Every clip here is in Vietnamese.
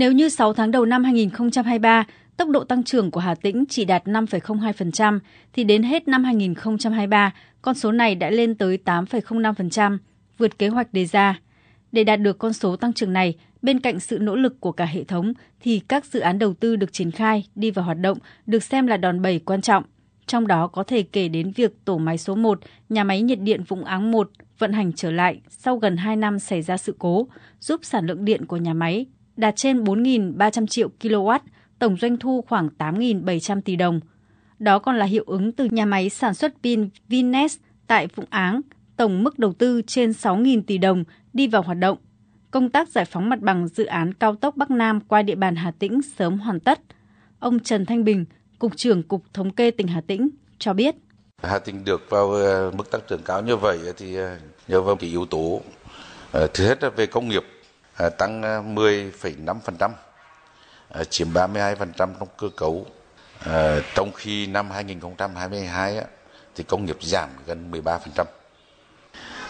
Nếu như 6 tháng đầu năm 2023, tốc độ tăng trưởng của Hà Tĩnh chỉ đạt 5,02%, thì đến hết năm 2023, con số này đã lên tới 8,05%, vượt kế hoạch đề ra. Để đạt được con số tăng trưởng này, bên cạnh sự nỗ lực của cả hệ thống thì các dự án đầu tư được triển khai, đi vào hoạt động được xem là đòn bẩy quan trọng. Trong đó có thể kể đến việc tổ máy số 1, nhà máy nhiệt điện Vũng Áng 1 vận hành trở lại sau gần 2 năm xảy ra sự cố, giúp sản lượng điện của nhà máy đạt trên 4.300 triệu kW, tổng doanh thu khoảng 8.700 tỷ đồng. Đó còn là hiệu ứng từ nhà máy sản xuất pin Vines tại Vũng Áng, tổng mức đầu tư trên 6.000 tỷ đồng đi vào hoạt động. Công tác giải phóng mặt bằng dự án cao tốc Bắc Nam qua địa bàn Hà Tĩnh sớm hoàn tất. Ông Trần Thanh Bình, Cục trưởng Cục Thống kê tỉnh Hà Tĩnh, cho biết. Hà Tĩnh được vào ờ, mức tăng trưởng cao như vậy thì ờ, nhờ vào cái yếu tố ờ, thứ hết là về công nghiệp Ờ, tăng ờ, 10,5%, ờ, chiếm 32% trong cơ cấu. Trong khi năm 2022 thì công nghiệp giảm gần 13%.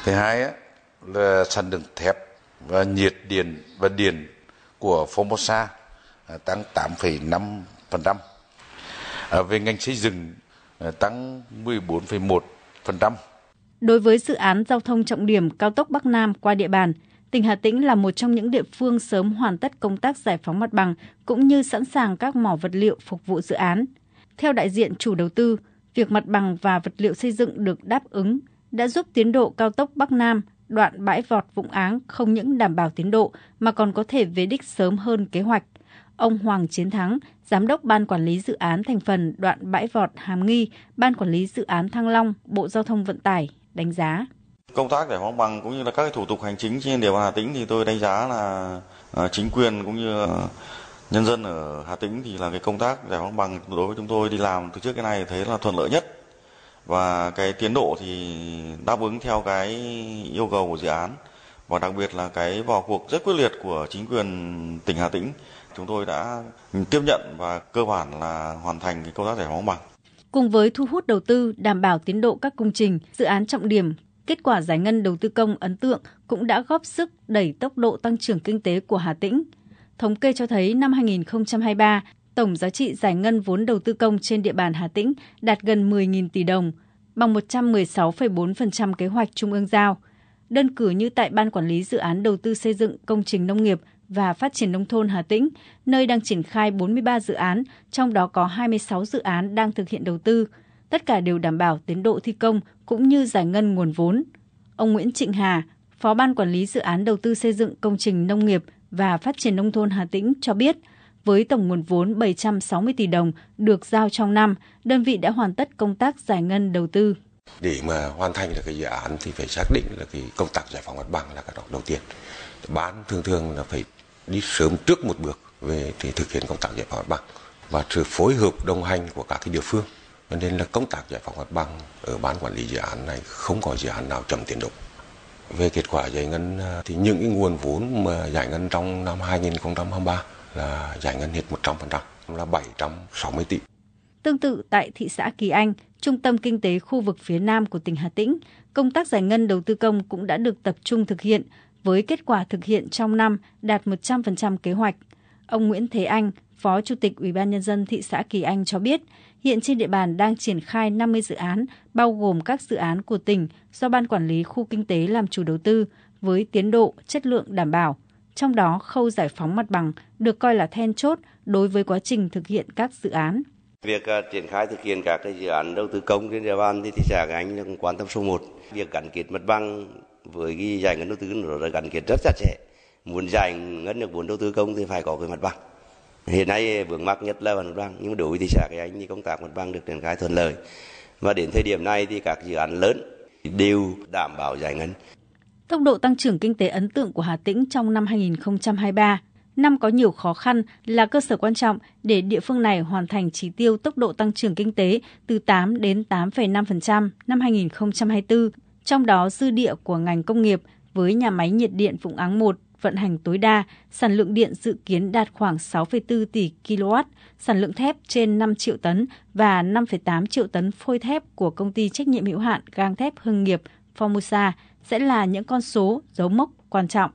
Thứ hai là sản lượng thép và nhiệt điện và điện của Formosa tăng 8,5%. Về ngành xây dựng tăng 14,1%. Đối với dự án giao thông trọng điểm cao tốc Bắc Nam qua địa bàn, tỉnh Hà Tĩnh là một trong những địa phương sớm hoàn tất công tác giải phóng mặt bằng cũng như sẵn sàng các mỏ vật liệu phục vụ dự án. Theo đại diện chủ đầu tư, việc mặt bằng và vật liệu xây dựng được đáp ứng đã giúp tiến độ cao tốc Bắc Nam đoạn bãi vọt Vũng Áng không những đảm bảo tiến độ mà còn có thể về đích sớm hơn kế hoạch. Ông Hoàng Chiến Thắng, Giám đốc Ban Quản lý Dự án thành phần đoạn bãi vọt Hàm Nghi, Ban Quản lý Dự án Thăng Long, Bộ Giao thông Vận tải, đánh giá. Công tác giải phóng bằng cũng như là các thủ tục hành chính trên địa bàn Hà Tĩnh thì tôi đánh giá là à, chính quyền cũng như à, nhân dân ở Hà Tĩnh thì là cái công tác giải phóng bằng đối với chúng tôi đi làm từ trước cái này thấy là thuận lợi nhất và cái tiến độ thì đáp ứng theo cái yêu cầu của dự án và đặc biệt là cái vào cuộc rất quyết liệt của chính quyền tỉnh Hà Tĩnh chúng tôi đã tiếp nhận và cơ bản là hoàn thành cái công tác giải phóng bằng. Cùng với thu hút đầu tư, đảm bảo tiến độ các công trình, dự án trọng điểm, kết quả giải ngân đầu tư công ấn tượng cũng đã góp sức đẩy tốc độ tăng trưởng kinh tế của Hà Tĩnh. Thống kê cho thấy năm 2023, tổng giá trị giải ngân vốn đầu tư công trên địa bàn Hà Tĩnh đạt gần 10.000 tỷ đồng, bằng 116,4% kế hoạch trung ương giao. Đơn cử như tại Ban Quản lý Dự án Đầu tư xây dựng công trình nông nghiệp và Phát triển Nông thôn Hà Tĩnh, nơi đang triển khai 43 dự án, trong đó có 26 dự án đang thực hiện đầu tư. Tất cả đều đảm bảo tiến độ thi công cũng như giải ngân nguồn vốn. Ông Nguyễn Trịnh Hà, Phó Ban Quản lý Dự án Đầu tư xây dựng công trình nông nghiệp và Phát triển Nông thôn Hà Tĩnh cho biết, với tổng nguồn vốn 760 tỷ đồng được giao trong năm, đơn vị đã hoàn tất công tác giải ngân đầu tư. Để mà hoàn thành được cái dự án thì phải xác định là cái công tác giải phóng mặt bằng là cái đó đầu tiên. Bán thường thường là phải đi sớm trước một bước về thì thực hiện công tác giải phóng mặt bằng và sự phối hợp đồng hành của các cái địa phương. Cho nên là công tác giải phóng mặt bằng ở ban quản lý dự án này không có dự án nào chậm tiến độ. Về kết quả giải ngân à, thì những cái nguồn vốn mà giải ngân trong năm 2023 là giải ngân hết 100%, là 760 tỷ. Tương tự tại thị xã Kỳ Anh, trung tâm kinh tế khu vực phía Nam của tỉnh Hà Tĩnh, công tác giải ngân đầu tư công cũng đã được tập trung thực hiện với kết quả thực hiện trong năm đạt 100% kế hoạch. Ông Nguyễn Thế Anh, Phó Chủ tịch Ủy ban nhân dân thị xã Kỳ Anh cho biết, hiện trên địa bàn đang triển khai 50 dự án, bao gồm các dự án của tỉnh do Ban Quản lý Khu Kinh tế làm chủ đầu tư, với tiến độ, chất lượng đảm bảo. Trong đó, khâu giải phóng mặt bằng được coi là then chốt đối với quá trình thực hiện các dự án. Việc uh, triển khai thực hiện các cái dự án đầu tư công trên địa bàn thì thị xã Gánh cũng là quan tâm số 1. Việc gắn kết mặt bằng với cái giải ngân đầu tư nó là gắn kết rất chặt chẽ muốn giải ngân được vốn đầu tư công thì phải có cái mặt bằng hiện nay vướng mắc nhất là mặt bằng nhưng đối với thị xã cái anh thì công tác mặt bằng được triển khai thuận lợi và đến thời điểm này thì các dự án lớn đều đảm bảo giải ngân. Tốc độ tăng trưởng kinh tế ấn tượng của Hà Tĩnh trong năm 2023 năm có nhiều khó khăn là cơ sở quan trọng để địa phương này hoàn thành chỉ tiêu tốc độ tăng trưởng kinh tế từ 8 đến 8,5% năm 2024 trong đó dư địa của ngành công nghiệp với nhà máy nhiệt điện Vũng Áng 1 vận hành tối đa, sản lượng điện dự kiến đạt khoảng 6,4 tỷ kW, sản lượng thép trên 5 triệu tấn và 5,8 triệu tấn phôi thép của công ty trách nhiệm hữu hạn gang thép Hưng nghiệp Formosa sẽ là những con số dấu mốc quan trọng.